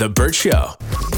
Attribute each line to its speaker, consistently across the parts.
Speaker 1: The Burt Show.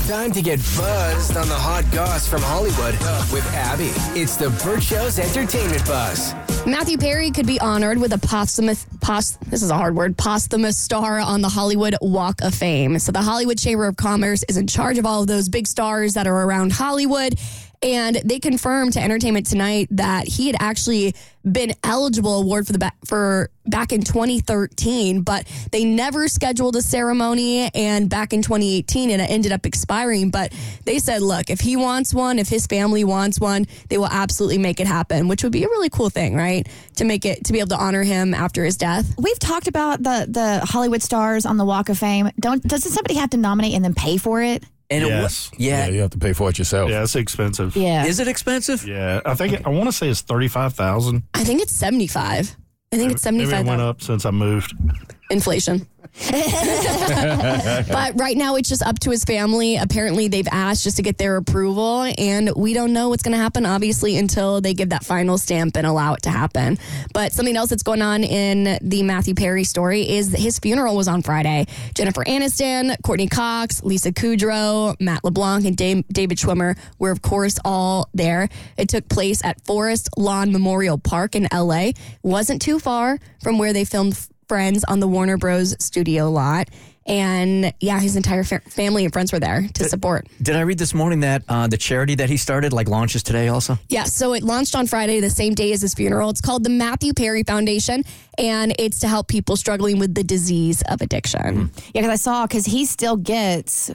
Speaker 2: Time to get buzzed on the hot goss from Hollywood with Abby. It's the Burt Show's entertainment buzz.
Speaker 3: Matthew Perry could be honored with a posthumous, pos, this is a hard word, posthumous star on the Hollywood Walk of Fame. So the Hollywood Chamber of Commerce is in charge of all of those big stars that are around Hollywood. And they confirmed to Entertainment Tonight that he had actually been eligible award for the for back in 2013, but they never scheduled a ceremony. And back in 2018, and it ended up expiring. But they said, look, if he wants one, if his family wants one, they will absolutely make it happen, which would be a really cool thing, right? To make it to be able to honor him after his death.
Speaker 4: We've talked about the the Hollywood stars on the Walk of Fame. Don't doesn't somebody have to nominate and then pay for it?
Speaker 5: And
Speaker 6: Yes.
Speaker 5: it, wa- yeah.
Speaker 7: you have to pay for it yourself.
Speaker 6: Yeah, it's expensive.
Speaker 4: Yeah.
Speaker 5: Is it expensive?
Speaker 6: Yeah, I think I want to say it's thirty five thousand.
Speaker 3: I think it's 75. I think it's
Speaker 6: Maybe
Speaker 3: 75.
Speaker 6: it went up since I moved.
Speaker 3: inflation. but right now, it's just up to his family. Apparently, they've asked just to get their approval, and we don't know what's going to happen, obviously, until they give that final stamp and allow it to happen. But something else that's going on in the Matthew Perry story is that his funeral was on Friday. Jennifer Aniston, Courteney Cox, Lisa Kudrow, Matt LeBlanc, and David Schwimmer were, of course, all there. It took place at Forest Lawn Memorial Park in LA. Wasn't too far from where they filmed friends on the Warner Bros. studio lot. And yeah, his entire fa- family and friends were there to support.
Speaker 5: Did I read this morning that uh, the charity that he started like launches today also?
Speaker 3: Yeah, so it launched on Friday, the same day as his funeral. It's called the Matthew Perry Foundation, and it's to help people struggling with the disease of addiction.
Speaker 4: Yeah, because I saw because he still gets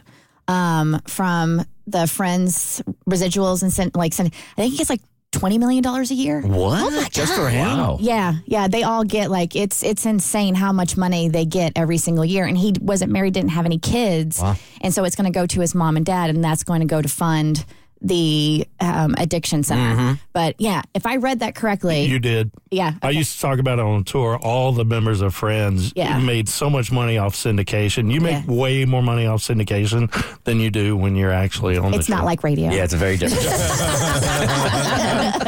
Speaker 4: um, from the friends residuals and sent like sent. I think he gets like twenty million dollars a year.
Speaker 5: What? Oh Just for him?
Speaker 7: Wow.
Speaker 4: Yeah, yeah, they all get like it's it's insane how much money they get every single year. And he wasn't married, didn't have any kids, and so it's going to go to his mom and dad, and that's going to go to fund the um, addiction center. But yeah, if I read that correctly,
Speaker 6: You did.
Speaker 4: yeah,
Speaker 6: I used to talk about it on tour. All the members of Friends
Speaker 4: Yeah.
Speaker 6: made so much money off syndication. You make
Speaker 4: Yeah.
Speaker 6: way more money off syndication than you do when you're actually on the
Speaker 4: it's not
Speaker 6: show.
Speaker 4: like radio.
Speaker 5: Yeah, it's a very different job.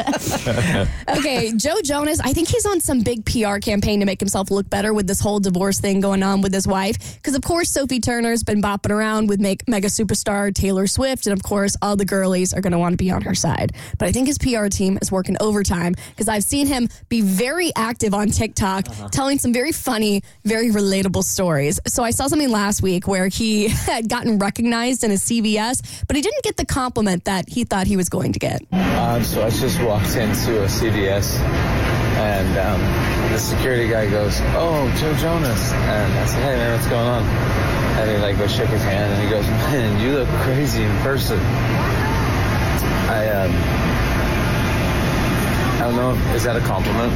Speaker 3: Okay, Joe Jonas, I think he's on some big PR campaign to make himself look better with this whole divorce thing going on with his wife. Because, of course, Sophie Turner's been bopping around with make, mega superstar Taylor Swift. And, of course, all the girlies are going to want to be on her side. But I think his PR team is working overtime because I've seen him be very active on TikTok, telling some very funny, very relatable stories. So I saw something last week where he had gotten recognized in a CVS, but he didn't get the compliment that he thought he was going to get.
Speaker 8: Um, so I just walked into a CVS, and um, the security guy goes, "Oh, Joe Jonas," and I said, "Hey man, what's going on?" And he like goes shook his hand, and he goes, "Man, you look crazy in person." I um, I don't know, is that a compliment?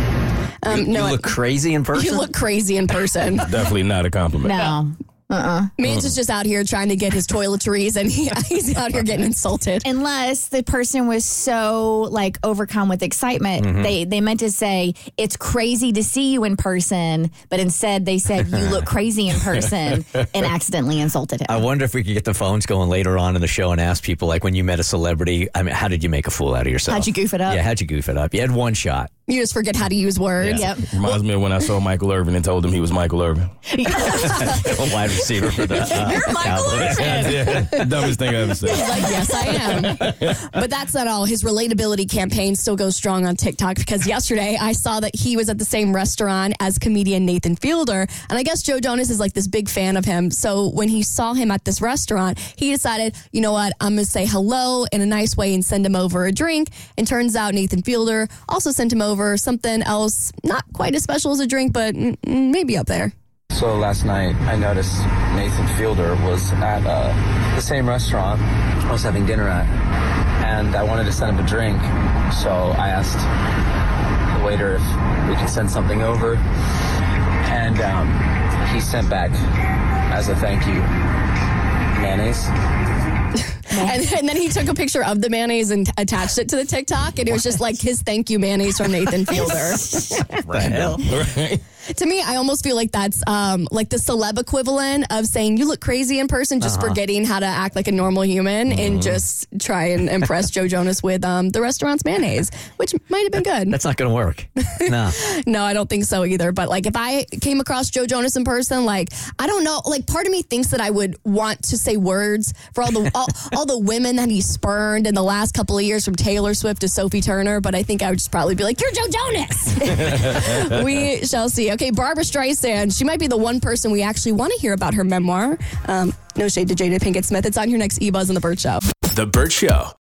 Speaker 3: Um,
Speaker 5: you
Speaker 3: no,
Speaker 5: look crazy in person?
Speaker 3: You look crazy in person.
Speaker 7: Definitely not a compliment.
Speaker 4: No.
Speaker 3: Mans is just out here trying to get his toiletries, and he, he's out here getting insulted.
Speaker 4: unless the person was so like overcome with excitement
Speaker 5: Mm-hmm.
Speaker 4: they they meant to say it's crazy to see you in person but instead they said you look crazy in person and accidentally insulted him
Speaker 5: I wonder if we could get the phones going later on in the show and ask people, like, when you met a celebrity, I mean, how did you make a fool out of yourself?
Speaker 4: How'd you goof it up?
Speaker 5: Yeah, how'd you goof it up? You had one shot.
Speaker 3: You just forget how to use words.
Speaker 4: yep
Speaker 7: Reminds me of when I saw Michael Irvin and told him he was Michael Irvin.
Speaker 5: a wide receiver for the uh,
Speaker 3: You're Michael. Irvin.
Speaker 7: Dumbest thing I ever said.
Speaker 3: Like, yes, I am. But that's not all. His relatability campaign still goes strong on TikTok because yesterday I saw that he was at the same restaurant as comedian Nathan Fielder. And I guess Joe Jonas is like this big fan of him. So when he saw him at this restaurant, he decided, you know what, I'm going to say hello in a nice way and send him over a drink. And turns out Nathan Fielder also sent him over something else, not quite as special as a drink, but maybe up there.
Speaker 8: So last night I noticed Nathan Fielder was at uh, the same restaurant I was having dinner at, and I wanted to send him a drink. So I asked the waiter if we could send something over, and um, he sent back as a thank you mayonnaise.
Speaker 3: And, and then he took a picture of the mayonnaise and attached it to the TikTok, and it was just like his thank you mayonnaise from Nathan Fielder.
Speaker 5: What the?
Speaker 3: To me, I almost feel like that's um, like the celeb equivalent of saying you look crazy in person, just
Speaker 5: Uh-huh.
Speaker 3: forgetting how to act like a normal human
Speaker 5: Mm-hmm.
Speaker 3: and just try and impress Joe Jonas with um, the restaurant's mayonnaise, which might have been good.
Speaker 5: That's not going to work. No.
Speaker 3: No, I don't think so either. But like, if I came across Joe Jonas in person, like, I don't know, like, part of me thinks that I would want to say words for all the all, all the women that he spurned in the last couple of years, from Taylor Swift to Sophie Turner. But I think I would just probably be like, "You're Joe Jonas." we shall see. Okay, Barbra Streisand. She might be the one person we actually want to hear about her memoir. Um, no shade to Jada Pinkett Smith. It's on your next E Buzz on the Burt Show.
Speaker 2: The Burt Show.